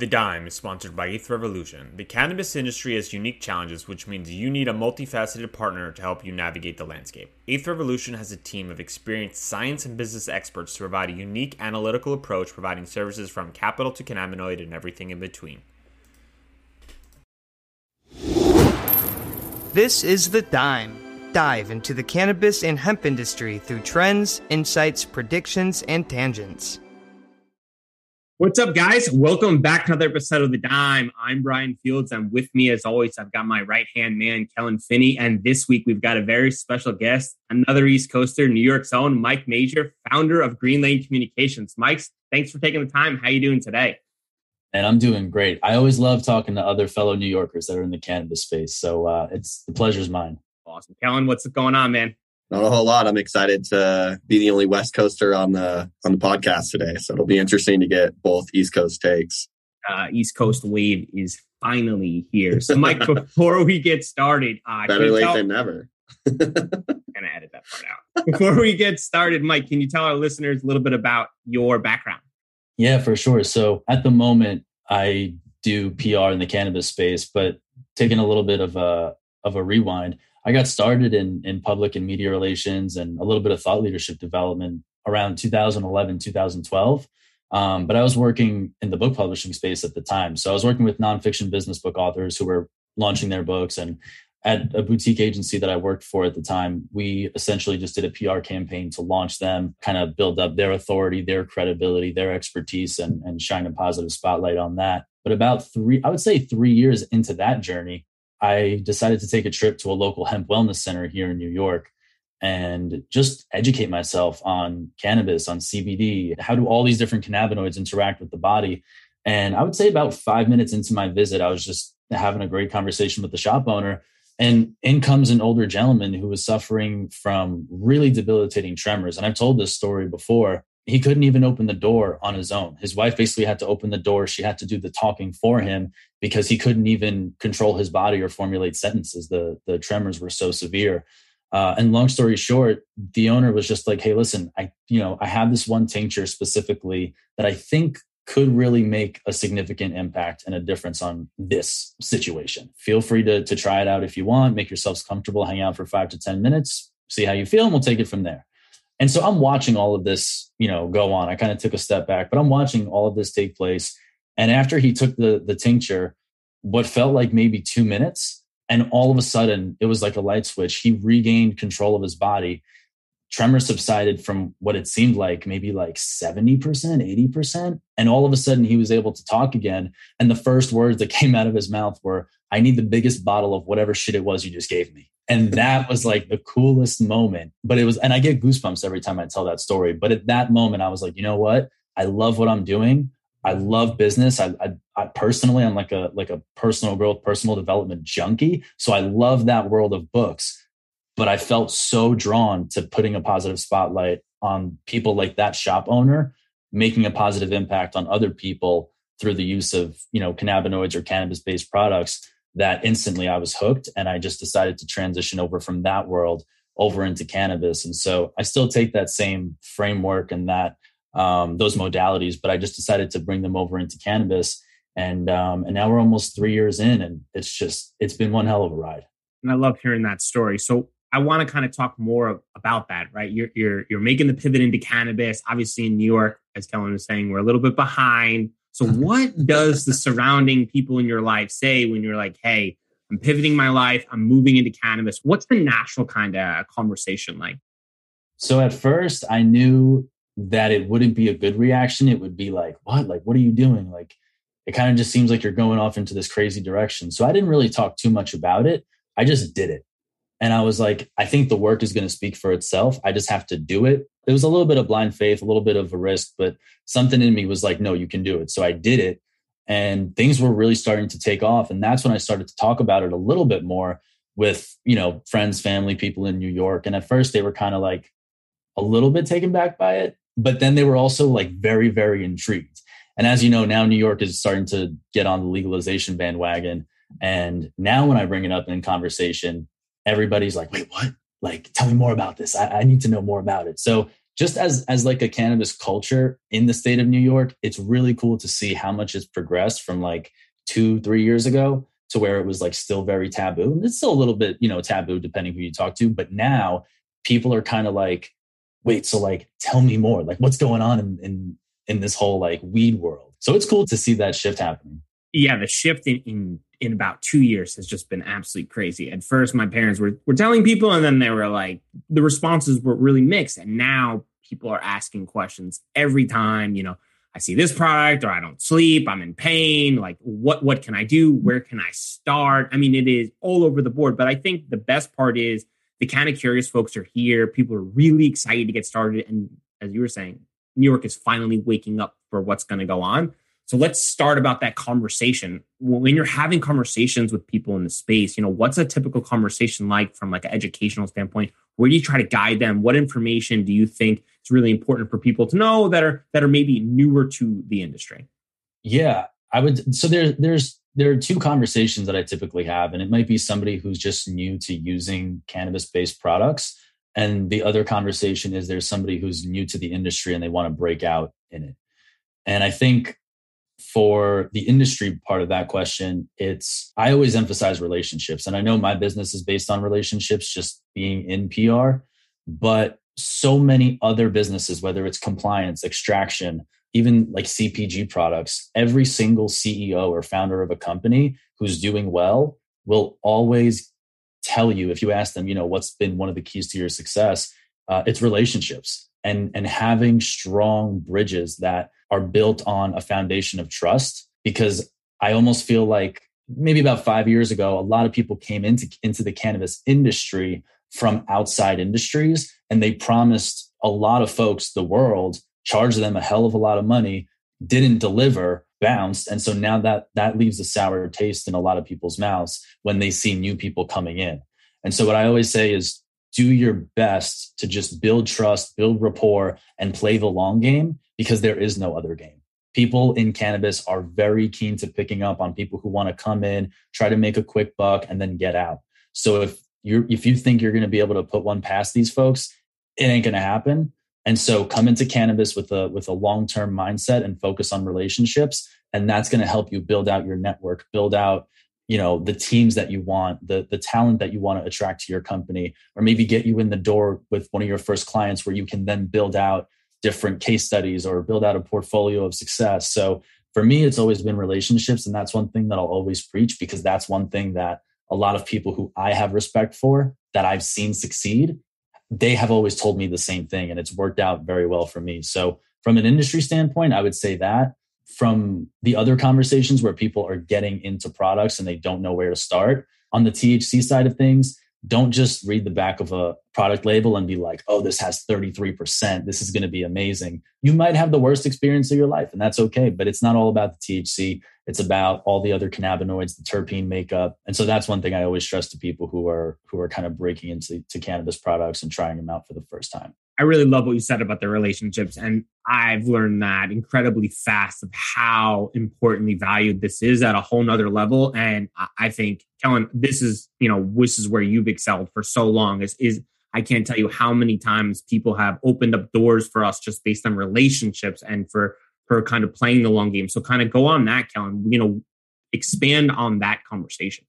The Dime is sponsored by Eighth Revolution. The cannabis industry has unique challenges, which means you need a multifaceted partner to help you navigate the landscape. Eighth Revolution has a team of experienced science and business experts to provide a unique analytical approach, providing services from capital to cannabinoid and everything in between. This is The Dime. Dive into the cannabis and hemp industry through trends, insights, predictions, and tangents. What's up, guys? Welcome back to another episode of The Dime. I'm Brian Fields, and with me, as always, I've got my right hand man, Kellen Finney. And this week, we've got a very special guest, another East Coaster, New York's own Mike Mejer, founder of Green Lane Communications. Mike, thanks for taking the time. How you doing today? And I'm doing great. I always love talking to other fellow New Yorkers that are in the cannabis space. So uh, it's the pleasure's mine. Awesome. Kellen, what's going on, man? Not a whole lot. I'm excited to be the only West Coaster on the on the podcast today, so it'll be interesting to get both East Coast takes. Uh, East Coast wave is finally here. So, Mike, before we get started, uh, better late tell- than never. And I'm gonna edit that part out. Before we get started, Mike, can you tell our listeners a little bit about your background? Yeah, for sure. So at the moment, I do PR in the cannabis space, but taking a little bit of a of a rewind, I got started in in public and media relations and a little bit of thought leadership development around 2011, 2012. Um, but I was working in the book publishing space at the time. So I was working with nonfiction business book authors who were launching their books. And at a boutique agency that I worked for at the time, we essentially just did a PR campaign to launch them, kind of build up their authority, their credibility, their expertise, and, and shine a positive spotlight on that. But about three, I would say three years into that journey, I decided to take a trip to a local hemp wellness center here in New York and just educate myself on cannabis, on CBD. How do all these different cannabinoids interact with the body? And I would say about five minutes into my visit, I was just having a great conversation with the shop owner. And in comes an older gentleman who was suffering from really debilitating tremors. And I've told this story before he couldn't even open the door on his own. His wife basically had to open the door. She had to do the talking for him because he couldn't even control his body or formulate sentences. The the tremors were so severe. Uh, and long story short, the owner was just like, "Hey, listen, I you know I have this one tincture specifically that I think could really make a significant impact and a difference on this situation. Feel free to to try it out if you want. Make yourselves comfortable. Hang out for five to ten minutes. See how you feel, and we'll take it from there." And so I'm watching all of this, you know, go on. I kind of took a step back, but I'm watching all of this take place. And after he took the the tincture, what felt like maybe two minutes, and all of a sudden it was like a light switch. He regained control of his body. Tremor subsided from what it seemed like maybe like 70%, 80%. And all of a sudden he was able to talk again. And the first words that came out of his mouth were, I need the biggest bottle of whatever shit it was you just gave me. And that was like the coolest moment. But it was, and I get goosebumps every time I tell that story. But at that moment, I was like, you know what? I love what I'm doing. I love business. I, I, I, personally, I'm like a like a personal growth, personal development junkie. So I love that world of books. But I felt so drawn to putting a positive spotlight on people like that shop owner, making a positive impact on other people through the use of you know cannabinoids or cannabis based products that instantly I was hooked and I just decided to transition over from that world over into cannabis. And so I still take that same framework and that um, those modalities, but I just decided to bring them over into cannabis. And um, and now we're almost three years in, and it's just it's been one hell of a ride. And I love hearing that story. So I want to kind of talk more about that, right? You're you're you're making the pivot into cannabis. Obviously, in New York, as Kellen was saying, we're a little bit behind. So, mm-hmm. what does the surrounding people in your life say when you're like, hey, I'm pivoting my life, I'm moving into cannabis? What's the natural kind of conversation like? So, at first, I knew that it wouldn't be a good reaction. It would be like, what? Like, what are you doing? Like, it kind of just seems like you're going off into this crazy direction. So, I didn't really talk too much about it. I just did it. And I was like, I think the work is going to speak for itself. I just have to do it. It was a little bit of blind faith, a little bit of a risk, but something in me was like, no, you can do it. So I did it. And things were really starting to take off. And that's when I started to talk about it a little bit more with, you know, friends, family, people in New York. And at first they were kind of like a little bit taken back by it. But then they were also like very, very intrigued. And as you know, now New York is starting to get on the legalization bandwagon. And now when I bring it up in conversation, everybody's like, wait, what? Like, tell me more about this. I, I need to know more about it. So just as as like a cannabis culture in the state of New York, it's really cool to see how much it's progressed from like two, three years ago to where it was like still very taboo. And it's still a little bit, you know, taboo depending who you talk to. But now people are kind of like, wait, so like tell me more. Like what's going on in, in in this whole like weed world. So it's cool to see that shift happening. Yeah, the shift in, in in about two years has just been absolutely crazy. At first, my parents were were telling people, and then they were like, the responses were really mixed. And now people are asking questions every time. You know, I see this product, or I don't sleep, I'm in pain. Like, what what can I do? Where can I start? I mean, it is all over the board. But I think the best part is the kind of curious folks are here. People are really excited to get started, and as you were saying, New York is finally waking up for what's going to go on. So let's start about that conversation. When you're having conversations with people in the space, you know, what's a typical conversation like from like an educational standpoint? Where do you try to guide them? What information do you think is really important for people to know that are that are maybe newer to the industry? Yeah, I would so there there's there are two conversations that I typically have and it might be somebody who's just new to using cannabis based products and the other conversation is there's somebody who's new to the industry and they want to break out in it. And I think for the industry part of that question, it's I always emphasize relationships. And I know my business is based on relationships, just being in PR, but so many other businesses, whether it's compliance, extraction, even like CPG products, every single CEO or founder of a company who's doing well will always tell you if you ask them, you know, what's been one of the keys to your success, uh, it's relationships and and having strong bridges that are built on a foundation of trust because I almost feel like maybe about 5 years ago a lot of people came into into the cannabis industry from outside industries and they promised a lot of folks the world charged them a hell of a lot of money didn't deliver bounced and so now that that leaves a sour taste in a lot of people's mouths when they see new people coming in. And so what i always say is do your best to just build trust, build rapport, and play the long game because there is no other game. People in cannabis are very keen to picking up on people who want to come in, try to make a quick buck, and then get out. So if you if you think you're going to be able to put one past these folks, it ain't going to happen. And so come into cannabis with a with a long term mindset and focus on relationships, and that's going to help you build out your network, build out you know the teams that you want the the talent that you want to attract to your company or maybe get you in the door with one of your first clients where you can then build out different case studies or build out a portfolio of success so for me it's always been relationships and that's one thing that I'll always preach because that's one thing that a lot of people who I have respect for that I've seen succeed they have always told me the same thing and it's worked out very well for me so from an industry standpoint I would say that from the other conversations where people are getting into products and they don't know where to start. On the THC side of things, don't just read the back of a product label and be like, oh, this has 33%. This is going to be amazing. You might have the worst experience of your life, and that's okay. But it's not all about the THC, it's about all the other cannabinoids, the terpene makeup. And so that's one thing I always stress to people who are who are kind of breaking into to cannabis products and trying them out for the first time. I really love what you said about the relationships. And I've learned that incredibly fast of how importantly valued this is at a whole nother level. And I think, Kellen, this is, you know, this is where you've excelled for so long is, is I can't tell you how many times people have opened up doors for us just based on relationships and for, for kind of playing the long game. So kind of go on that, Kellen, you know, expand on that conversation.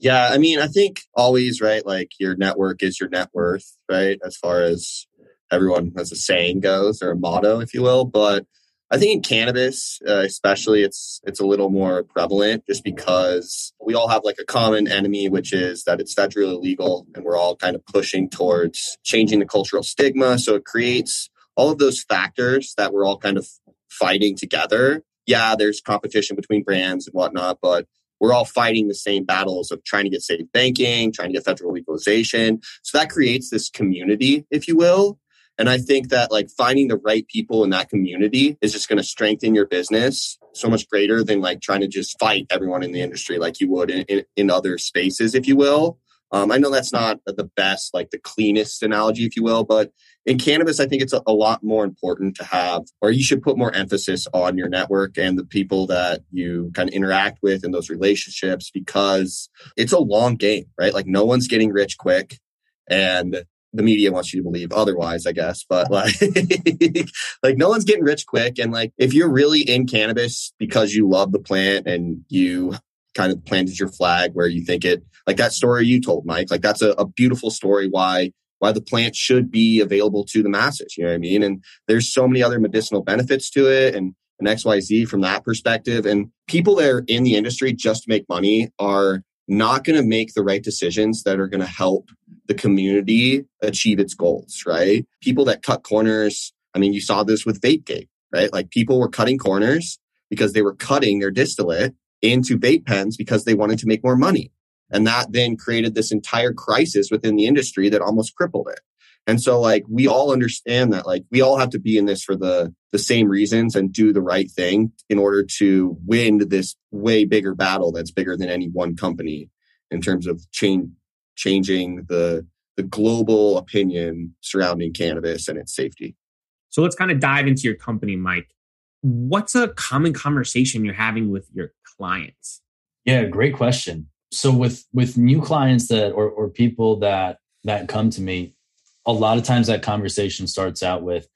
Yeah, I mean, I think always, right? Like your network is your net worth, right? As far as everyone has a saying goes or a motto, if you will. But I think in cannabis, uh, especially, it's it's a little more prevalent just because we all have like a common enemy, which is that it's federally illegal, and we're all kind of pushing towards changing the cultural stigma. So it creates all of those factors that we're all kind of fighting together. Yeah, there's competition between brands and whatnot, but we're all fighting the same battles of trying to get safe banking, trying to get federal legalization. So that creates this community, if you will, and I think that like finding the right people in that community is just going to strengthen your business so much greater than like trying to just fight everyone in the industry like you would in, in, in other spaces, if you will. Um, I know that's not the best, like the cleanest analogy, if you will, but in cannabis, I think it's a, a, lot more important to have, or you should put more emphasis on your network and the people that you kind of interact with in those relationships because it's a long game, right? Like no one's getting rich quick. And the media wants you to believe otherwise, I guess. But like, like no one's getting rich quick. And like, if you're really in cannabis because you love the plant and you kind of planted your flag where you think it, like that story you told, Mike, like that's a, a beautiful story why why the plant should be available to the masses. You know what I mean? And there's so many other medicinal benefits to it and, and XYZ from that perspective. And people that are in the industry just to make money are not going to make the right decisions that are going to help the community achieve its goals, right? People that cut corners. I mean, you saw this with VapeGate, right? Like people were cutting corners because they were cutting their distillate into vape pens because they wanted to make more money. And that then created this entire crisis within the industry that almost crippled it. And so like we all understand that like we all have to be in this for the the same reasons and do the right thing in order to win this way bigger battle that's bigger than any one company in terms of change changing the the global opinion surrounding cannabis and its safety. So let's kind of dive into your company, Mike. What's a common conversation you're having with your clients? Yeah, great question. So with with new clients that or or people that that come to me, a lot of times that conversation starts out with,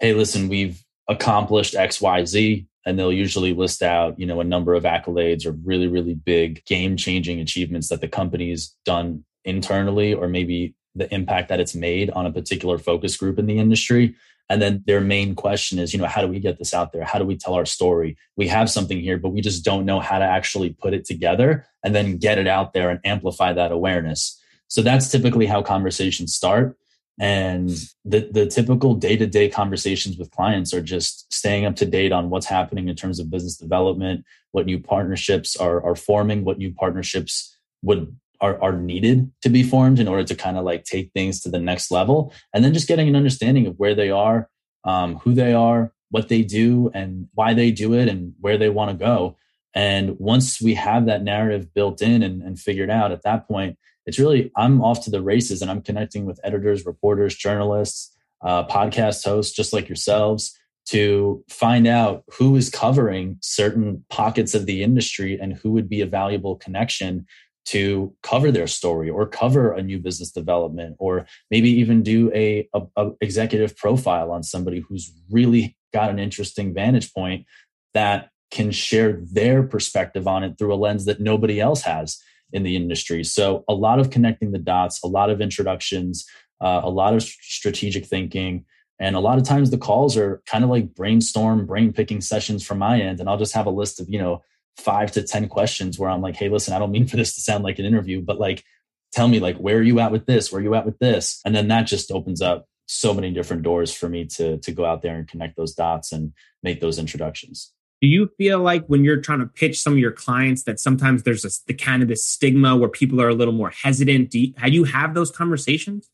"Hey, listen, we've accomplished XYZ." And they'll usually list out, you know, a number of accolades or really, really big game-changing achievements that the company's done internally, or maybe the impact that it's made on a particular focus group in the industry. And then their main question is, you know, how do we get this out there? How do we tell our story? We have something here, but we just don't know how to actually put it together and then get it out there and amplify that awareness. So that's typically how conversations start. And the, the typical day to day conversations with clients are just staying up to date on what's happening in terms of business development, what new partnerships are, are forming, what new partnerships would are, are needed to be formed in order to kind of like take things to the next level. And then just getting an understanding of where they are um, who they are what they do and why they do it and where they want to go. And once we have that narrative built in and, and figured out at that point it's really i'm off to the races and i'm connecting with editors reporters journalists uh, podcast hosts just like yourselves to find out who is covering certain pockets of the industry and who would be a valuable connection to cover their story or cover a new business development or maybe even do a, a, a, executive profile on somebody who's really got an interesting vantage point that can share their perspective on it through a lens that nobody else has in the industry so a lot of connecting the dots a lot of introductions uh, a lot of strategic thinking and a lot of times the calls are kind of like brainstorm brain picking sessions from my end and i'll just have a list of you know five to 10 questions where I'm like, hey, listen, I don't mean for this to sound like an interview, but like, tell me, like, where are you at with this? Where are you at with this? And then that just opens up so many different doors for me to, to go out there and connect those dots and make those introductions. Do you feel like when you're trying to pitch some of your clients that sometimes there's a, the cannabis stigma where people are a little more hesitant? Do you, how do you have those conversations?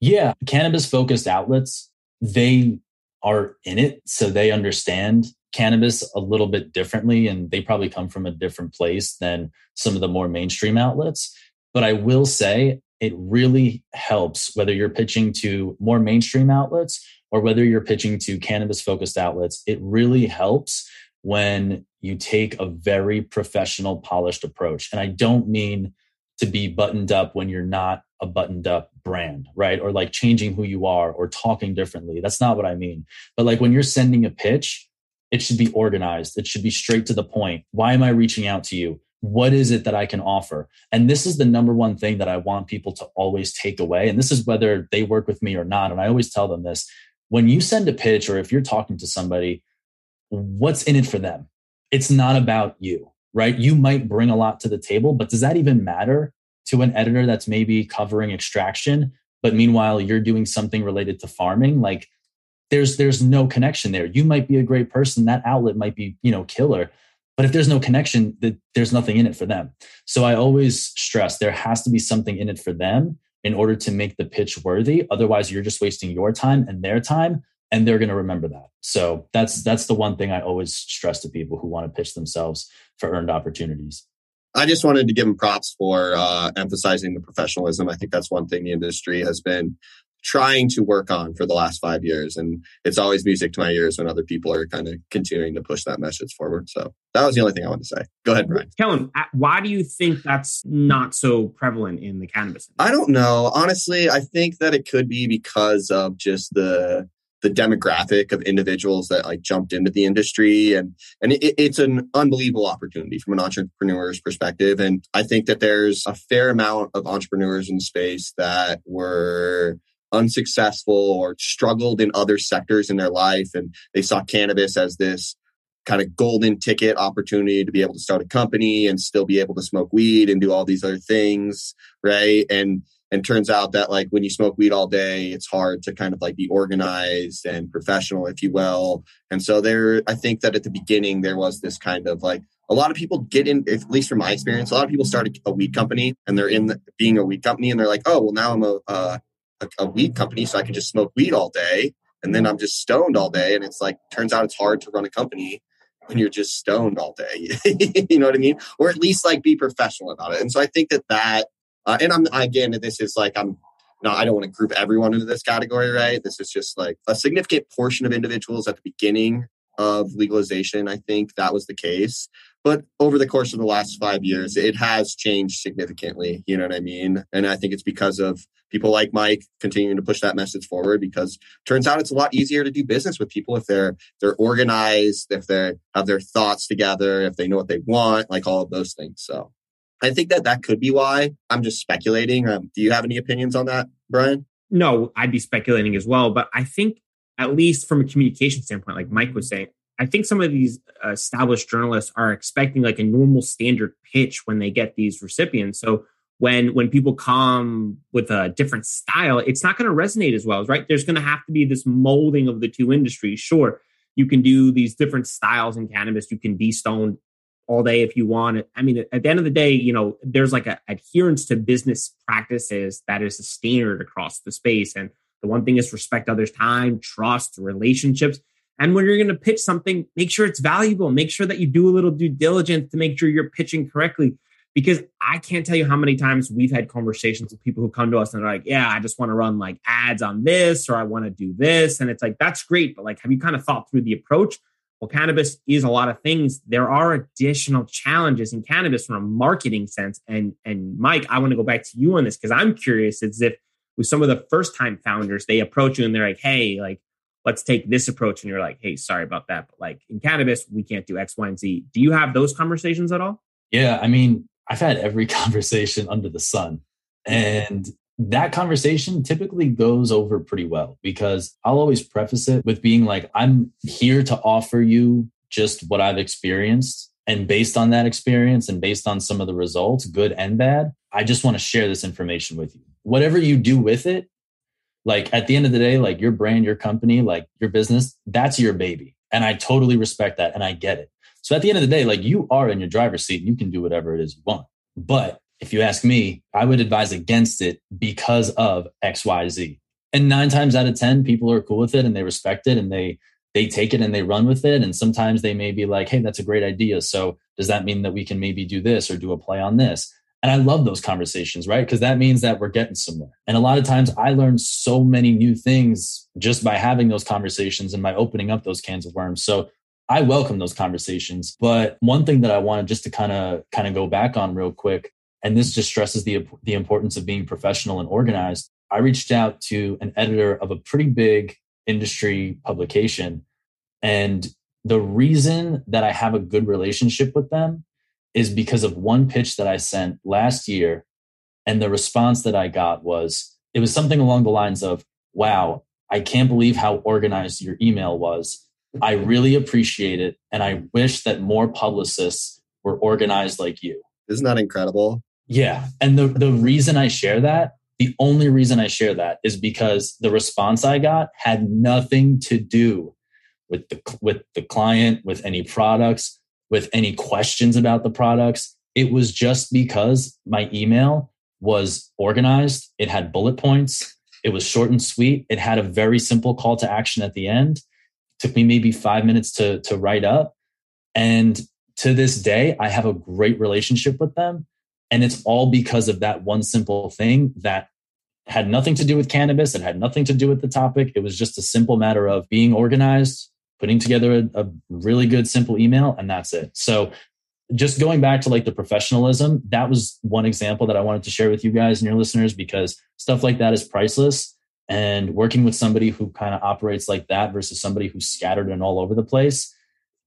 Yeah, cannabis focused outlets, they are in it. So they understand cannabis a little bit differently and they probably come from a different place than some of the more mainstream outlets. But I will say it really helps whether you're pitching to more mainstream outlets or whether you're pitching to cannabis focused outlets. It really helps when you take a very professional, polished approach. And I don't mean to be buttoned up when you're not a buttoned up brand, right? Or like changing who you are or talking differently. That's not what I mean. But like when you're sending a pitch, it should be organized. It should be straight to the point. Why am I reaching out to you? What is it that I can offer? And this is the number one thing that I want people to always take away. And this is whether they work with me or not. And I always tell them this when you send a pitch or if you're talking to somebody, what's in it for them? It's not about you, right? You might bring a lot to the table, but does that even matter to an editor that's maybe covering extraction? But meanwhile, you're doing something related to farming. Like there's there's no connection there. You might be a great person, that outlet might be, you know, killer. But if there's no connection, that there's nothing in it for them. So I always stress there has to be something in it for them in order to make the pitch worthy. Otherwise, you're just wasting your time and their time, and they're going to remember that. So that's that's the one thing I always stress to people who want to pitch themselves for earned opportunities. I just wanted to give them props for uh, emphasizing the professionalism. I think that's one thing the industry has been trying to work on for the last five years. And it's always music to my ears when other people are kind of continuing to push that message forward. So that was the only thing I wanted to say. Go ahead, Brian. Kellen, why do you think that's not so prevalent in the cannabis? Industry? I don't know. Honestly, I think that it could be because of just the the demographic of individuals that like jumped into the industry. And and it, it's an unbelievable opportunity from an entrepreneur's perspective. And i think that there's a fair amount of entrepreneurs in space that were unsuccessful or struggled in other sectors in their life. And they saw cannabis as this kind of golden ticket opportunity to be able to start a company and still be able to smoke weed and do all these other things right? And and turns out that like when you smoke weed all day it's hard to kind of like be organized and professional if you will. And so there i think that at the beginning there was this kind of like a lot of people get in at least from my experience a lot of people start a, a weed company and they're in the, being a weed company and they're like oh well now i'm a, a, a weed company so i can just smoke weed all day and then i'm just stoned all day. And it's like turns out it's hard to run a company when you're just stoned all day. You know what i mean? Or at least like be professional about it. And so i think that that uh, and I'm again, this is like I'm no, I don't want to group everyone into this category, right? This is just like a significant portion of individuals at the beginning of legalization. I think that was the case. But over the course of the last five years, it has changed significantly. You know what I mean? And I think it's because of people like Mike continuing to push that message forward because turns out it's a lot easier to do business with people if they're they're organized, if they have their thoughts together, if they know what they want, like all of those things. So I think that that could be why. I'm just speculating. Um, do you have any opinions on that, Brian? No, I'd be speculating as well. But I think, at least from a communication standpoint, like Mike was saying, I think some of these established journalists are expecting like a normal standard pitch when they get these recipients. So when when people come with a different style, it's not going to resonate as well, right? There's going to have to be this molding of the two industries. Sure, you can do these different styles in cannabis. You can be stoned all day if you want. I mean, at the end of the day, you know, there's like a adherence to business practices that is a standard across the space. And the one thing is respect others' time, trust, relationships. And when you're going to pitch something, make sure it's valuable. Make sure that you do a little due diligence to make sure you're pitching correctly. Because I can't tell you how many times we've had conversations with people who come to us and they're like, yeah, I just want to run like ads on this or I want to do this. And it's like, that's great. But like, have you kind of thought through the approach? Well, cannabis is a lot of things. There are additional challenges in cannabis from a marketing sense. And and Mike, I want to go back to you on this because I'm curious. It's if with some of the first time founders, they approach you and they're like, hey, like, let's take this approach. And you're like, hey, sorry about that. But like in cannabis, we can't do X, Y, and Z. Do you have those conversations at all? Yeah. I mean, I've had every conversation under the sun. And that conversation typically goes over pretty well because I'll always preface it with being like, I'm here to offer you just what I've experienced. And based on that experience and based on some of the results, good and bad, I just want to share this information with you. Whatever you do with it, like at the end of the day, like your brand, your company, like your business, that's your baby. And I totally respect that and I get it. So at the end of the day, like you are in your driver's seat and you can do whatever it is you want. But if you ask me, I would advise against it because of XYZ. And nine times out of 10, people are cool with it and they respect it and they they take it and they run with it. And sometimes they may be like, hey, that's a great idea. So does that mean that we can maybe do this or do a play on this? And I love those conversations, right? Because that means that we're getting somewhere. And a lot of times I learn so many new things just by having those conversations and by opening up those cans of worms. So I welcome those conversations. But one thing that I wanted just to kind of kind of go back on real quick and this just stresses the, the importance of being professional and organized. I reached out to an editor of a pretty big industry publication. And the reason that I have a good relationship with them is because of one pitch that I sent last year. And the response that I got was it was something along the lines of, wow, I can't believe how organized your email was. I really appreciate it. And I wish that more publicists were organized like you. Isn't that incredible? Yeah. And the, the reason I share that, the only reason I share that is because the response I got had nothing to do with the, with the client, with any products, with any questions about the products. It was just because my email was organized. It had bullet points. It was short and sweet. It had a very simple call to action at the end. It took me maybe five minutes to, to write up. And to this day, I have a great relationship with them. And it's all because of that one simple thing that had nothing to do with cannabis. It had nothing to do with the topic. It was just a simple matter of being organized, putting together a, a really good, simple email, and that's it. So just going back to like the professionalism, that was one example that I wanted to share with you guys and your listeners because stuff like that is priceless. And working with somebody who kind of operates like that versus somebody who's scattered and all over the place,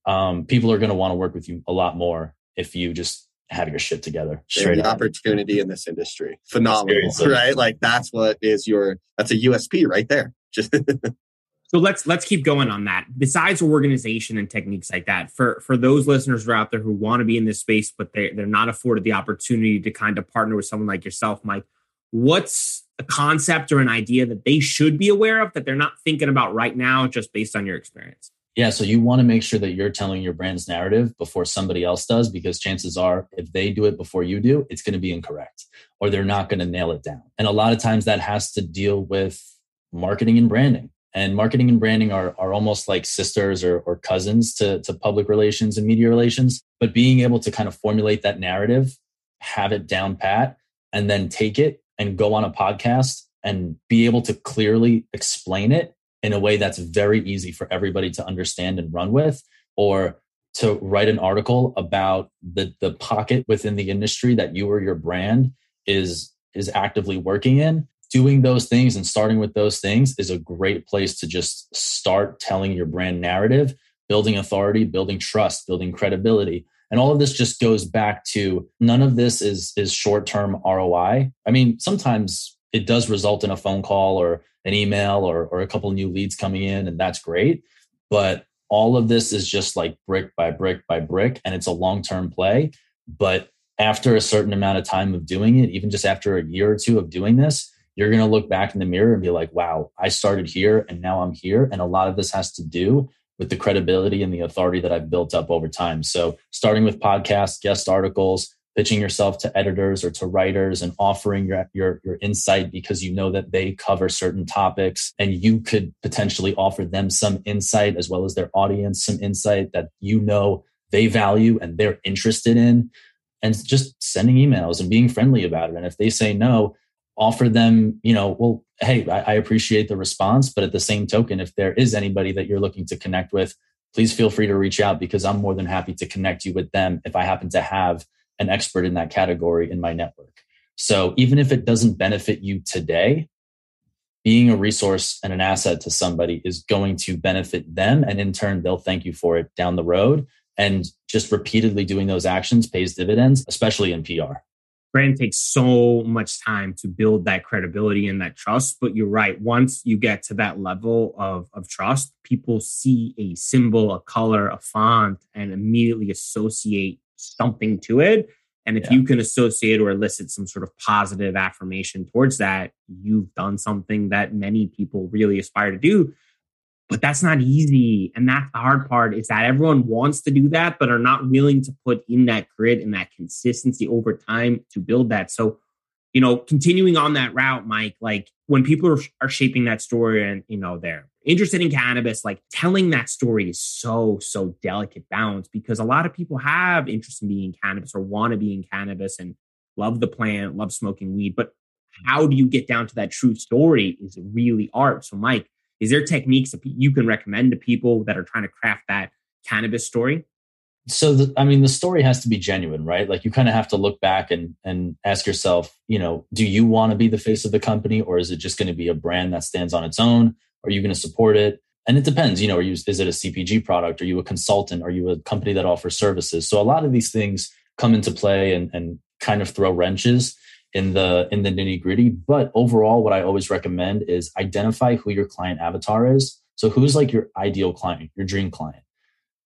um, people are going to want to work with you a lot more if you just have your shit together. Straight the opportunity in this industry, phenomenal, right? Like that's what is your that's a USP right there. Just So let's let's keep going on that. Besides organization and techniques like that, for for those listeners who are out there who want to be in this space, but they they're not afforded the opportunity to kind of partner with someone like yourself, Mike. What's a concept or an idea that they should be aware of that they're not thinking about right now, just based on your experience? Yeah, so you want to make sure that you're telling your brand's narrative before somebody else does, because chances are, if they do it before you do, it's going to be incorrect or they're not going to nail it down. And a lot of times that has to deal with marketing and branding and marketing and branding are, are almost like sisters or, or cousins to, to public relations and media relations but being able to kind of formulate that narrative have it down pat and then take it and go on a podcast and be able to clearly explain it in a way that's very easy for everybody to understand and run with or to write an article about the the pocket within the industry that you or your brand is is actively working in doing those things and starting with those things is a great place to just start telling your brand narrative, building authority, building trust, building credibility. And all of this just goes back to none of this is is short-term ROI. I mean, sometimes it does result in a phone call or an email or, or a couple new leads coming in, and that's great. But all of this is just like brick by brick by brick, and it's a long-term play. But after a certain amount of time of doing it, even just after a year or two of doing this, you're going to look back in the mirror and be like, wow, I started here and now I'm here. And a lot of this has to do with the credibility and the authority that I've built up over time. So, starting with podcasts, guest articles, pitching yourself to editors or to writers and offering your, your, your insight because you know that they cover certain topics and you could potentially offer them some insight as well as their audience some insight that you know they value and they're interested in. And just sending emails and being friendly about it. And if they say no, offer them, you know, well, hey, I, I, appreciate the response, but at the same token, if there is anybody that you're looking to connect with, please feel free to reach out because I'm more than happy to connect you with them if I happen to have an expert in that category in my network. So even if it doesn't benefit you today, being a resource and an asset to somebody is going to benefit them. And in turn, they'll thank you for it down the road. And just repeatedly doing those actions pays dividends, especially in PR brand takes so much time to build that credibility and that trust. But you're right. Once you get to that level of, of trust, people see a symbol, a color, a font, and immediately associate something to it. And if yeah. you can associate or elicit some sort of positive affirmation towards that, you've done something that many people really aspire to do but that's not easy and that's the hard part is that everyone wants to do that but are not willing to put in that grit and that consistency over time to build that so you know continuing on that route mike like when people are, are shaping that story and you know they're interested in cannabis like telling that story is so so delicate balance because a lot of people have interest in being in cannabis or want to be in cannabis and love the plant love smoking weed but how do you get down to that true story is really art so mike is there techniques that you can recommend to people that are trying to craft that cannabis story? So, the, I mean, the story has to be genuine, right? Like you kind of have to look back and and ask yourself, you know, do you want to be the face of the company, or is it just going to be a brand that stands on its own? Are you going to support it? And it depends, you know, are you, is it a CPG product? Are you a consultant? Are you a company that offers services? So a lot of these things come into play and, and kind of throw wrenches in the in the nitty gritty. But overall, what I always recommend is identify who your client avatar is. So who's like your ideal client, your dream client.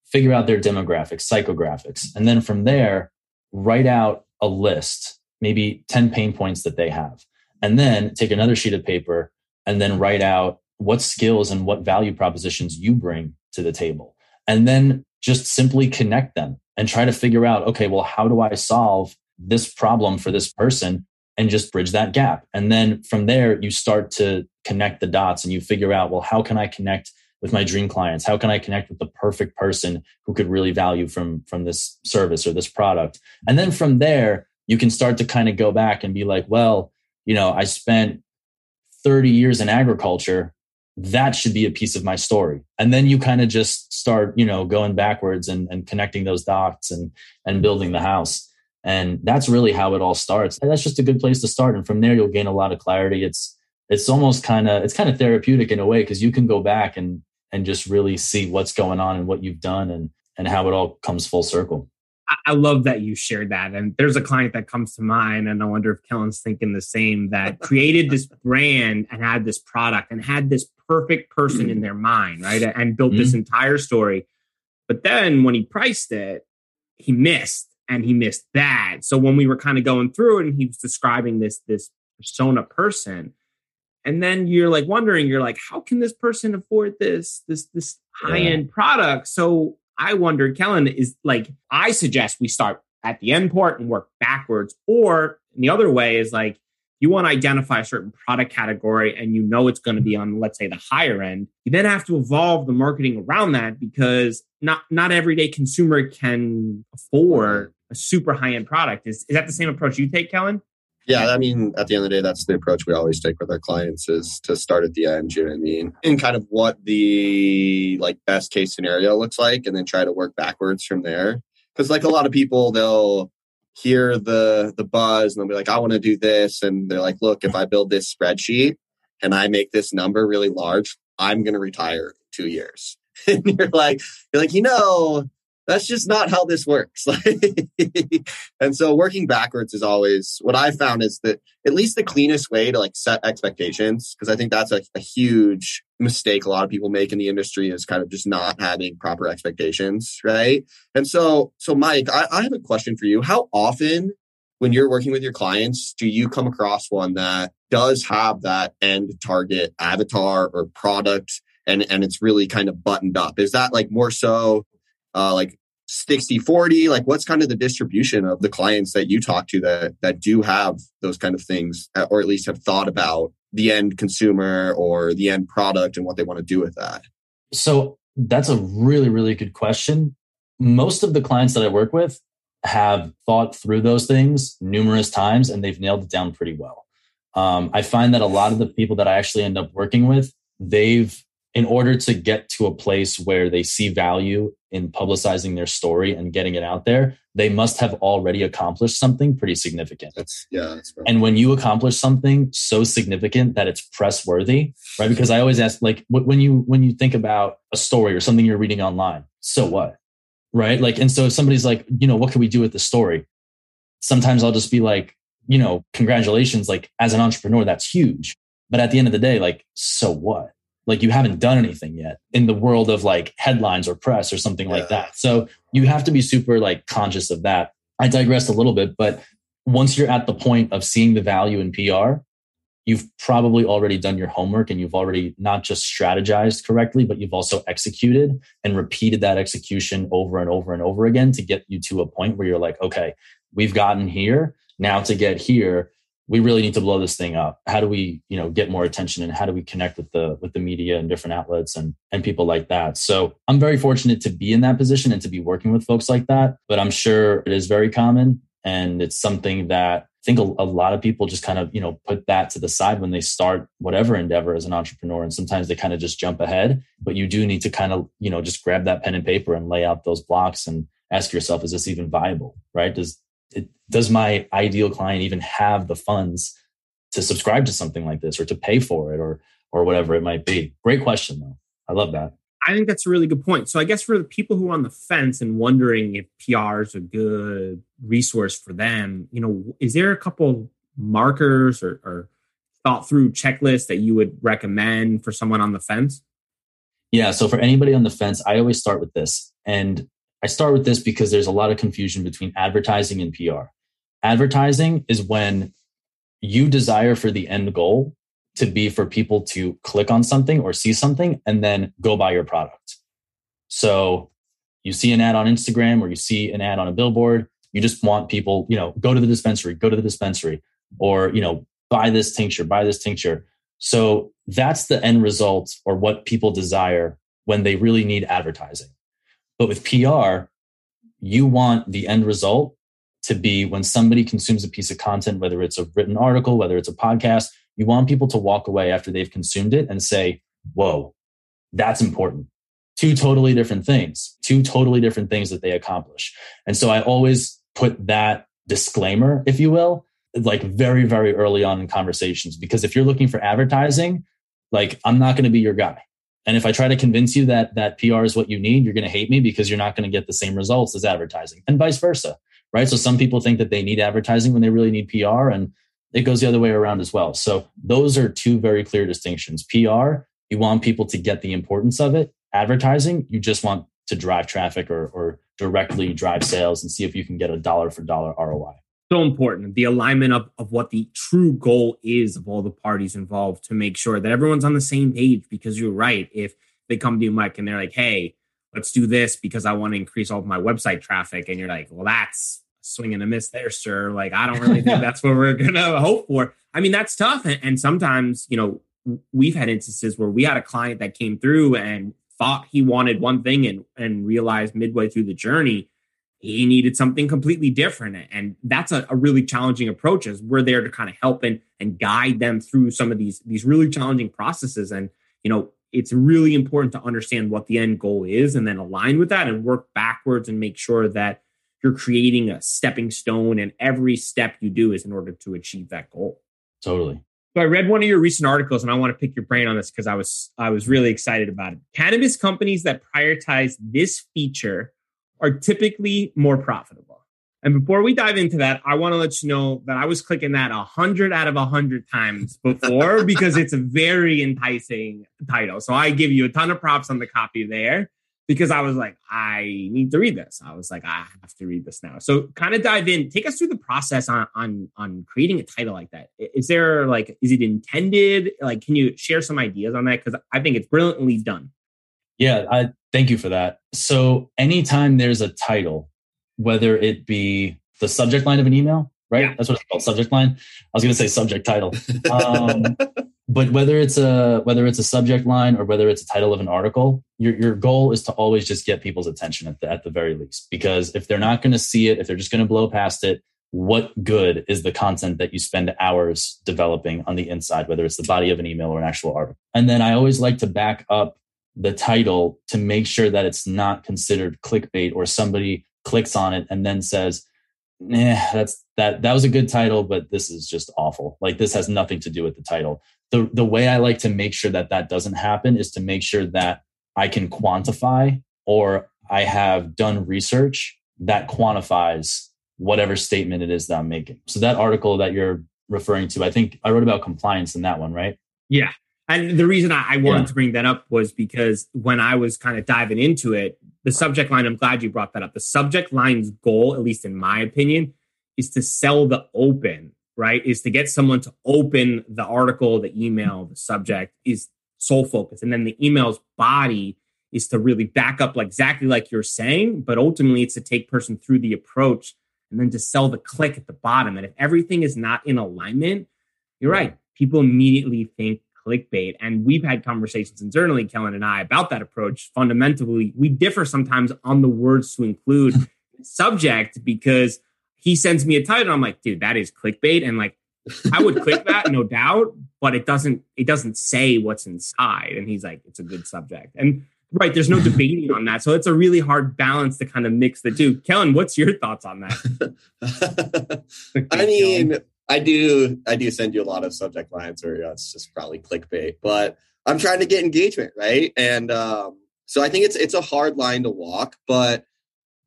Figure out their demographics, psychographics, and then from there, write out a list, maybe 10 pain points that they have. And then take another sheet of paper and then write out what skills and what value propositions you bring to the table. And then just simply connect them and try to figure out okay, well, how do I solve this problem for this person and just bridge that gap. And then from there, you start to connect the dots and you figure out, well, how can I connect with my dream clients? How can I connect with the perfect person who could really value from, from this service or this product? And then from there, you can start to kind of go back and be like, well, you know, I spent 30 years in agriculture that should be a piece of my story. And then you kind of just start you know going backwards and, and connecting those dots and and building the house. And that's really how it all starts. And that's just a good place to start. And from there you'll gain a lot of clarity. It's it's almost kind of it's kind of therapeutic in a way because you can go back and and just really see what's going on and what you've done and and how it all comes full circle. I love that you shared that. And there's a client that comes to mind, and I wonder if Kellen's thinking the same that created this brand and had this product and had this perfect person in their mind, right? And built this mm-hmm. entire story. But then when he priced it, he missed and he missed that. So when we were kind of going through it and he was describing this, this persona person, and then you're like wondering, you're like, how can this person afford this, this, this high-end yeah. product? So I wonder, Kellen, is like, I suggest we start at the end part and work backwards. Or the other way is like, you want to identify a certain product category and you know it's going to be on, let's say, the higher end. You then have to evolve the marketing around that because not not everyday consumer can afford a super high end product. Is is that the same approach you take, Kellen? Yeah, I mean, at the end of the day, that's the approach we always take with our clients is to start at the end, you know what I mean? And kind of what the like best case scenario looks like and then try to work backwards from there. Cause like a lot of people, they'll hear the the buzz and they'll be like, I want to do this. And they're like, look, if I build this spreadsheet and I make this number really large, I'm gonna retire two years. and you're like, you're like, you know, that's just not how this works. and so working backwards is always what I found is that at least the cleanest way to like set expectations, because I think that's a, a, huge mistake a lot of people make in the industry is kind of just not having proper expectations. Right. And so, so Mike, I, I have a question for you. How often when you're working with your clients, do you come across one that does have that end target avatar or product and, and it's really kind of buttoned up? Is that like more so uh, like 60 40 like what's kind of the distribution of the clients that you talk to that that do have those kind of things uh, or at least have thought about the end consumer or the end product and what they want to do with that? So that's a really really good question. Most of the clients that i work with have thought through those things numerous times and they've nailed it down pretty well. Um, i find that a lot of the people that i actually end up working with they've in order to get to a place where they see value in publicizing their story and getting it out there, they must have already accomplished something pretty significant. That's yeah. That's right. And when you accomplish something so significant that it's press worthy, right? Because I always ask, like, when you when you think about a story or something you're reading online, so what, right? Like, and so if somebody's like, you know, what can we do with the story? Sometimes I'll just be like, you know, congratulations. Like, as an entrepreneur, that's huge. But at the end of the day, like, so what? Like you haven't done anything yet in the world of like headlines or press or something yeah. like that. So you have to be super like conscious of that. I digressed a little bit, but once you're at the point of seeing the value in PR, you've probably already done your homework and you've already not just strategized correctly, but you've also executed and repeated that execution over and over and over again to get you to a point where you're like, okay, we've gotten here. Now to get here, we really need to blow this thing up. How do we you know get more attention and how do we connect with the with the media and different outlets and and people like that? So i'm very fortunate to be in that position and to be working with folks like that but i'm sure it is very common and it's something that I think a, a lot of people just kind of you know put that to the side when they start whatever endeavor as an entrepreneur and sometimes they kind of just jump ahead but you do need to kind of you know just grab that pen and paper and lay out those blocks and ask yourself is this even viable right? Does does my ideal client even have the funds to subscribe to something like this or to pay for it or or whatever it might be? Great question though. I love that. I think that's a really good point. So i guess for the people who are on the fence and wondering if pr is a good resource for them you know is there a couple markers or, or thought through checklists that you would recommend for someone on the fence? Yeah so for anybody on the fence i always start with this. And I start with this because there's a lot of confusion between advertising and PR. Advertising is when you desire for the end goal to be for people to click on something or see something and then go buy your product. So you see an ad on Instagram or you see an ad on a billboard, you just want people, you know, go to the dispensary, go to the dispensary, or, you know, buy this tincture, buy this tincture. So that's the end result or what people desire when they really need advertising. But with PR, you want the end result to be when somebody consumes a piece of content, whether it's a written article, whether it's a podcast, You want people to walk away after they've consumed it and say, whoa, that's important. Two totally different things, two totally different things that they accomplish. And so I always put that disclaimer, if you will, like very, very early on in conversations. Because if you're looking for advertising, like I'm not going to be your guy. And if I try to convince you that that PR is what you need, you're going to hate me because you're not going to get the same results as advertising and vice versa. Right. So some people think that they need advertising when they really need PR and it goes the other way around as well. So those are two very clear distinctions. PR, you want people to get the importance of it. Advertising, you just want to drive traffic or, or directly drive sales and see if you can get a dollar for dollar ROI so important the alignment of, of what the true goal is of all the parties involved to make sure that everyone's on the same page because you're right if they come to you mike and they're like hey let's do this because i want to increase all of my website traffic and you're like well that's swing and a miss there sir like i don't really think that's what we're gonna hope for i mean that's tough and, and sometimes you know we've had instances where we had a client that came through and thought he wanted one thing and and realized midway through the journey he needed something completely different. And that's a, a, really challenging approach as we're there to kind of help and, and guide them through some of these, these really challenging processes. And, you know, it's really important to understand what the end goal is and then align with that and work backwards and make sure that you're creating a stepping stone and every step you do is in order to achieve that goal. Totally. So I read one of your recent articles and I want to pick your brain on this because I was I was really excited about it. Cannabis companies that prioritize this feature are typically more profitable. And before we dive into that, I want to let you know that I was clicking that 100 out of 100 times before because it's a very enticing title. So I give you a ton of props on the copy there because I was like, I need to read this. I was like, I have to read this now. So kind of dive in, take us through the process on on on creating a title like that. Is there like, is it intended? Like, can you share some ideas on that? Because I think it's brilliantly done. Yeah, I thank you for that. So anytime there's a title, whether it be the subject line of an email, right? Yeah. That's what it's called, subject line. I was going to say subject title. Um, but whether it's a whether it's a subject line or whether it's a title of an article, your your goal is to always just get people's attention at the at the very least. Because if they're not going to see it, if they're just going to blow past it, what good is the content that you spend hours developing on the inside, whether it's the body of an email or an actual article? And then I always like to back up the title to make sure that it's not considered clickbait or somebody clicks on it and then says, "Yeah, that's that that was a good title, but this is just awful. Like this has nothing to do with the title." The the way I like to make sure that that doesn't happen is to make sure that I can quantify or I have done research that quantifies whatever statement it is that I'm making. So that article that you're referring to, I think I wrote about compliance in that one, right? Yeah. And the reason I, I wanted yeah. to bring that up was because when I was kind of diving into it, the subject line, I'm glad you brought that up. The subject line's goal, at least in my opinion, is to sell the open, right? Is to get someone to open the article, the email, the subject is sole focus. And then the email's body is to really back up like exactly like you're saying, but ultimately it's to take person through the approach and then to sell the click at the bottom. And if everything is not in alignment, you're right. People immediately think clickbait. And we've had conversations internally, Kellen and I, about that approach. Fundamentally, we differ sometimes on the words to include subject because he sends me a title. I'm like, dude, that is clickbait. And like, I would click that, no doubt, but it doesn't, it doesn't say what's inside. And he's like, it's a good subject. And right, there's no debating on that. So it's a really hard balance to kind of mix the two. Kellen, what's your thoughts on that? I mean, I do I do send you a lot of subject lines or it's just probably clickbait, but I'm trying to get engagement, right? And um, so I think it's it's a hard line to walk, but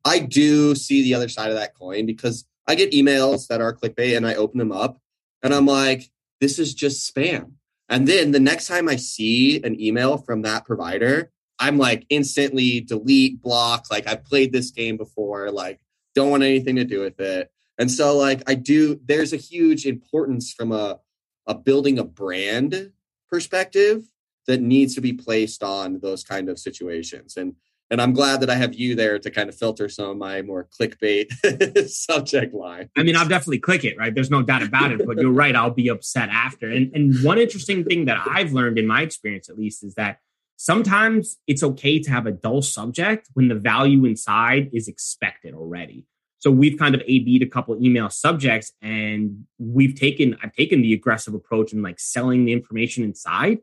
I do see the other side of that coin because I get emails that are clickbait and I open them up and I'm like, this is just spam. And then the next time I see an email from that provider, I'm like instantly delete, block. Like I've played this game before, like don't want anything to do with it. And so like I do there's a huge importance from a a building a brand perspective that needs to be placed on those kind of situations. And and I'm glad that I have you there to kind of filter some of my more clickbait subject line. I mean, I'll definitely click it, right? There's no doubt about it. But you're right, I'll be upset after. And and one interesting thing that I've learned in my experience, at least, is that sometimes it's okay to have a dull subject when the value inside is expected already. So we've kind of A-B'd a couple email subjects and we've taken, I've taken the aggressive approach in like selling the information inside.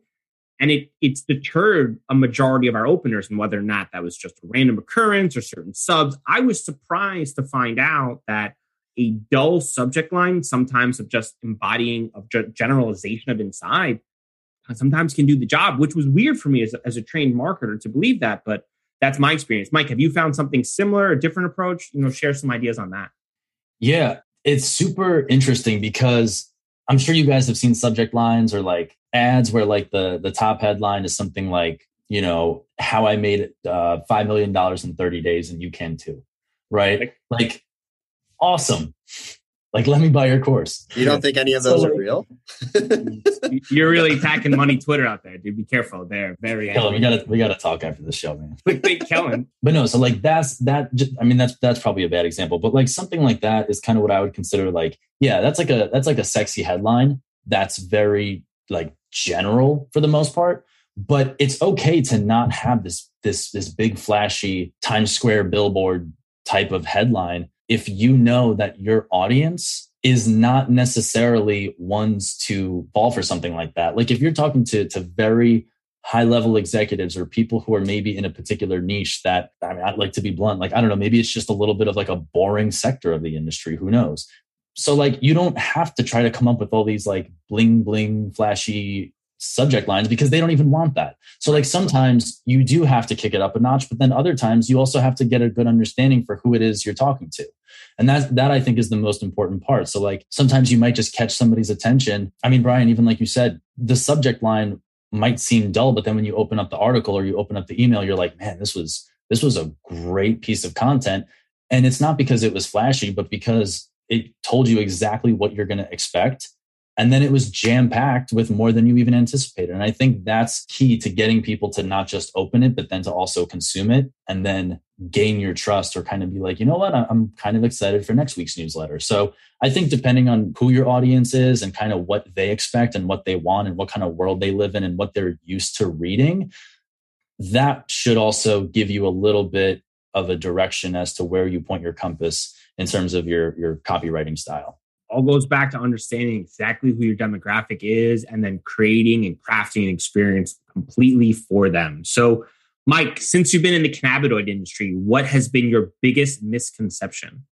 And it it's deterred a majority of our openers and whether or not that was just a random occurrence or certain subs. I was surprised to find out that a dull subject line, sometimes of just embodying of generalization of inside, uh, sometimes can do the job, which was weird for me as as a trained marketer to believe that. But that's my experience. Mike, have you found something similar, a different approach? You know, share some ideas on that. Yeah, it's super interesting because I'm sure you guys have seen subject lines or like ads where like the the top headline is something like, you know, how I made it uh, five million dollars in 30 days, and you can too, right? Like, awesome. Like, let me buy your course. You don't think any of those so, are real? you're really attacking money Twitter out there, dude. Be careful. They're very. Kellen, we gotta we gotta talk after the show, man. Wait, Kellen. but no, so like that's that. Just, I mean, that's that's probably a bad example, but like something like that is kind of what I would consider like, yeah, that's like a that's like a sexy headline. That's very like general for the most part but it's okay to not have this this this big flashy Times Square billboard type of headline if you know that your audience is not necessarily ones to fall for something like that. Like if you're talking to, to very high level executives or people who are maybe in a particular niche that I mean, I'd like to be blunt, like, I don't know, maybe it's just a little bit of like a boring sector of the industry. Who knows? So like you don't have to try to come up with all these like bling bling flashy subject lines because they don't even want that. So like sometimes you do have to kick it up a notch, but then other times you also have to get a good understanding for who it is you're talking to. And that that I think is the most important part. So like sometimes you might just catch somebody's attention. I mean, Brian, even like you said, the subject line might seem dull, but then when you open up the article or you open up the email, you're like, man, this was this was a great piece of content. And it's not because it was flashy, but because it told you exactly what you're going to expect and then it was jam packed with more than you even anticipated. And I think that's key to getting people to not just open it, but then to also consume it and then gain your trust or kind of be like, you know what, I'm kind of excited for next week's newsletter. So I think depending on who your audience is and kind of what they expect and what they want and what kind of world they live in and what they're used to reading, that should also give you a little bit of a direction as to where you point your compass in terms of your, your copywriting style all goes back to understanding exactly who your demographic is and then creating and crafting an experience completely for them. So, Mike, since you've been in the cannabinoid industry, what has been your biggest misconception?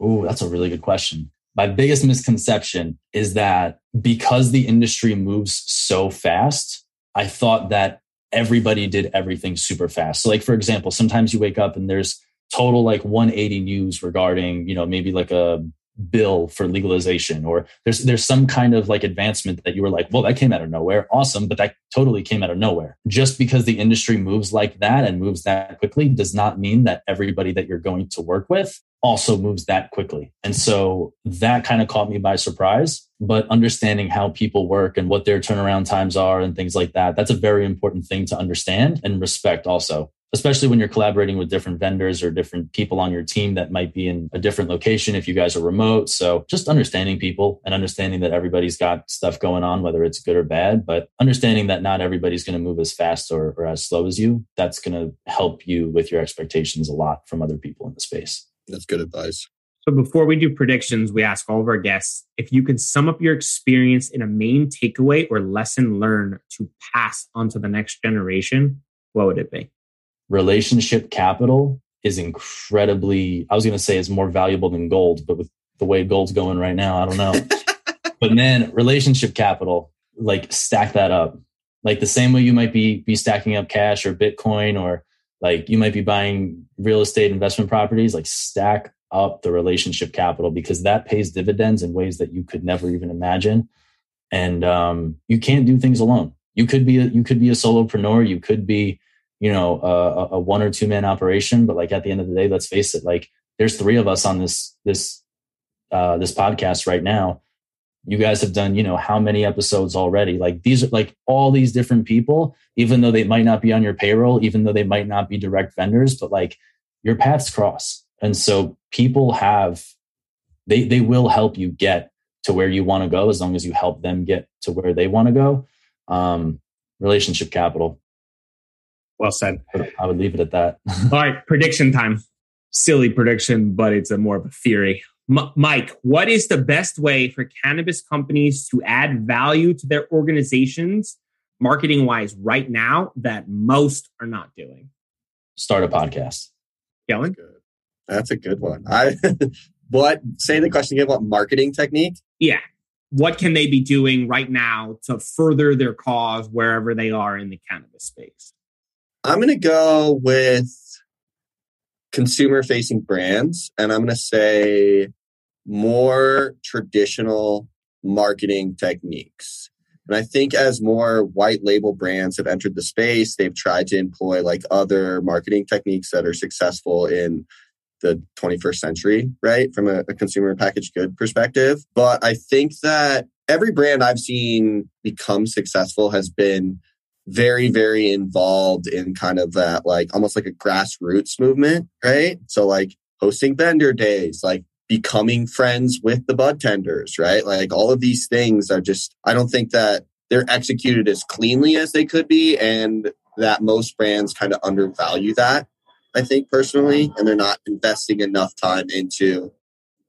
Oh, that's a really good question. My biggest misconception is that because the industry moves so fast, I thought that everybody did everything super fast. So, like, for example, sometimes you wake up and there's total like 180 news regarding, you know, maybe like a bill for legalization or there's there's some kind of like advancement that you were like well that came out of nowhere. Awesome but that totally came out of nowhere. Just because the industry moves like that and moves that quickly does not mean that everybody that you're going to work with also moves that quickly. And so that kind of caught me by surprise but understanding how people work and what their turnaround times are and things like that that's a very important thing to understand and respect also especially when you're collaborating with different vendors or different people on your team that might be in a different location if you guys are remote. So just understanding people and understanding that everybody's got stuff going on, whether it's good or bad, but understanding that not everybody's going to move as fast or, or as slow as you, that's going to help you with your expectations a lot from other people in the space. That's good advice. So before we do predictions, we ask all of our guests if you can sum up your experience in a main takeaway or lesson learned to pass on to the next generation, what would it be? Relationship capital is incredibly, I was going to say is more valuable than gold, but with the way gold's going right now, I don't know. but man, relationship capital, like stack that up. Like the same way you might be be stacking up cash or Bitcoin or like you might be buying real estate investment properties, like stack up the relationship capital because that pays dividends in ways that you could never even imagine. And um, you can't do things alone. You could be a, you could be a solopreneur. You could be you know a, a one or two man operation but like at the end of the day let's face it like there's three of us on this this uh this podcast right now. You guys have done you know how many episodes already? Like these are like all these different people even though they might not be on your payroll even though they might not be direct vendors but like your paths cross. And so people have they they will help you get to where you want to go as long as you help them get to where they want to go. Um relationship capital well said. I would leave it at that. All right, prediction time. silly prediction, but it's a more of a theory. M- Mike, what is the best way for cannabis companies to add value to their organizations, marketing wise, right now that most are not doing? Start a podcast. Kellen? That's a good one. I what say the question again? What marketing technique? Yeah. What can they be doing right now to further their cause wherever they are in the cannabis space? I'm going to go with consumer facing brands, and I'm going to say more traditional marketing techniques. And I think as more white label brands have entered the space, they've tried to employ like other marketing techniques that are successful in the 21st century, right? From a, a consumer packaged good perspective. But I think that every brand I've seen become successful has been very, very involved in kind of that, like almost like a grassroots movement, right? So, like hosting vendor days, like becoming friends with the bud tenders, right? Like all of these things are just, I don't think that they're executed as cleanly as they could be. And that most brands kind of undervalue that, I think personally, and they're not investing enough time into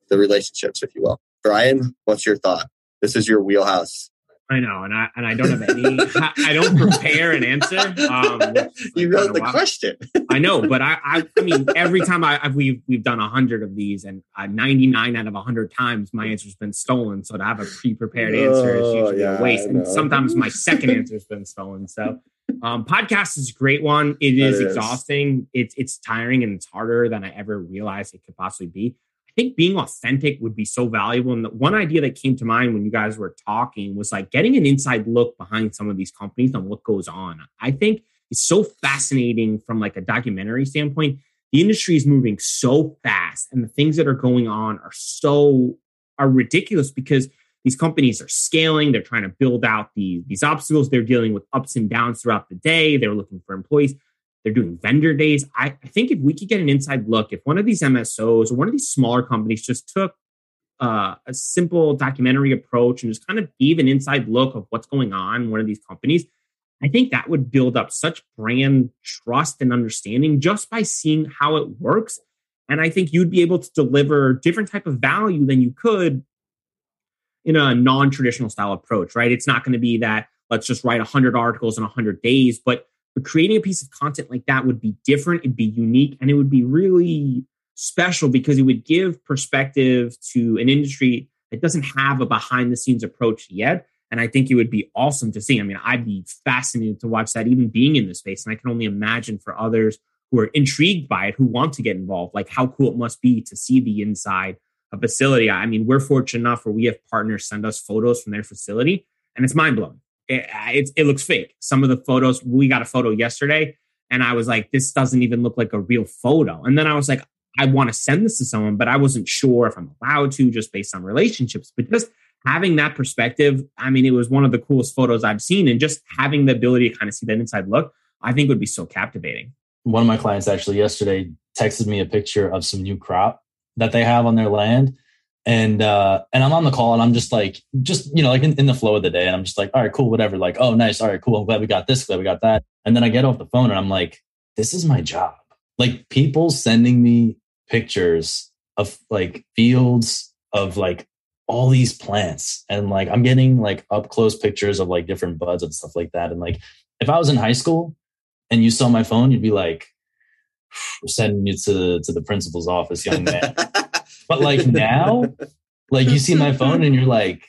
the relationships, if you will. Brian, what's your thought? This is your wheelhouse. I know, and I and I don't have any. I don't prepare an answer. Um, you wrote the question. I know, but I, I, I mean, every time I I've, we've we've done a hundred of these, and uh, ninety nine out of hundred times my answer's been stolen. So to have a pre prepared answer is oh, usually yeah, a waste, and sometimes my second answer's been stolen. So, um, podcast is a great one. It is, is exhausting. It's it's tiring, and it's harder than I ever realized it could possibly be. Think being authentic would be so valuable. And the one idea that came to mind when you guys were talking was like getting an inside look behind some of these companies and what goes on. I think it's so fascinating from like a documentary standpoint. The industry is moving so fast and the things that are going on are so are ridiculous because these companies are scaling, they're trying to build out the, these obstacles, they're dealing with ups and downs throughout the day, they're looking for employees. They're doing vendor days. I, I think if we could get an inside look, if one of these MSOs or one of these smaller companies just took uh, a simple documentary approach and just kind of gave an inside look of what's going on in one of these companies, I think that would build up such brand trust and understanding just by seeing how it works. And I think you'd be able to deliver different type of value than you could in a non-traditional style approach, right? It's not going to be that let's just write 100 articles in 100 days, but but creating a piece of content like that would be different, it'd be unique, and it would be really special because it would give perspective to an industry that doesn't have a behind the scenes approach yet. And I think it would be awesome to see. I mean, I'd be fascinated to watch that, even being in the space. And I can only imagine for others who are intrigued by it, who want to get involved, like how cool it must be to see the inside a facility. I mean, we're fortunate enough where we have partners send us photos from their facility, and it's mind blowing it, it, it looks fake. Some of the photos, we got a photo yesterday, and I was like, this doesn't even look like a real photo. And then I was like, I want to send this to someone, but I wasn't sure if I'm allowed to just based on relationships. But just having that perspective, I mean, it was one of the coolest photos I've seen. And just having the ability to kind of see that inside look, I think would be so captivating. One of my clients actually yesterday texted me a picture of some new crop that they have on their land and uh and i'm on the call and i'm just like just you know like in, in, the flow of the day and i'm just like all right cool whatever. Like oh nice. All right cool. I'm glad we got this glad we got that. And then i get off the phone and i'm like this is my job. Like people sending me pictures of like fields of like all these plants. And like i'm getting like up close pictures of like different buds and stuff like that. And like if i was in high school and you saw my phone you'd be like we're sending you to to the principal's office young man But like now, like you see my phone and you're like,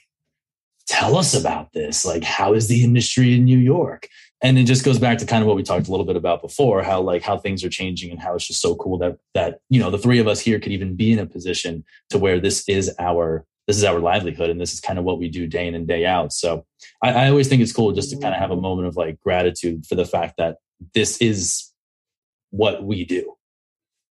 tell us about this. Like, how is the industry in New York? And it just goes back to kind of what we talked a little bit about before, how like how things are changing and how it's just so cool that that you know the three of us here could even be in a position to where this is our this is our livelihood and this is kind of what we do day in and day out. So I, I always think it's cool just to kind of have a moment of like gratitude for the fact that this is what we do.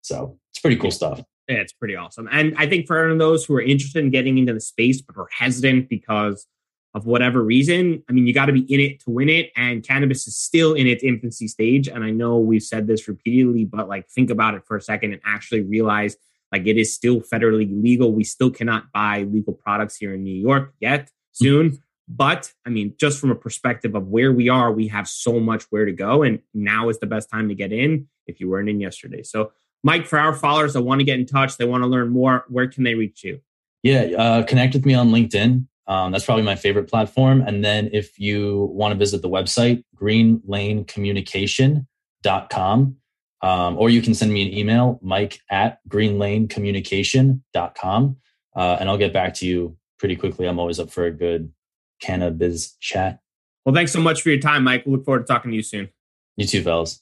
So it's pretty cool stuff. It's pretty awesome. And I think for those who are interested in getting into the space but are hesitant because of whatever reason, I mean, you got to be in it to win it. And cannabis is still in its infancy stage. And I know we've said this repeatedly, but like think about it for a second and actually realize like it is still federally legal. We still cannot buy legal products here in New York yet, soon. But I mean, just from a perspective of where we are, we have so much where to go. And now is the best time to get in if you weren't in yesterday. So Mike, for our followers that want to get in touch, they want to learn more, where can they reach you? Yeah, uh, connect with me on LinkedIn. Um, that's probably my favorite platform. And then if you want to visit the website, greenlanecommunication.com, um, or you can send me an email, mike at greenlanecommunication.com, uh, and I'll get back to you pretty quickly. I'm always up for a good cannabis chat. Well, thanks so much for your time, Mike. We look forward to talking to you soon. You too, fellas.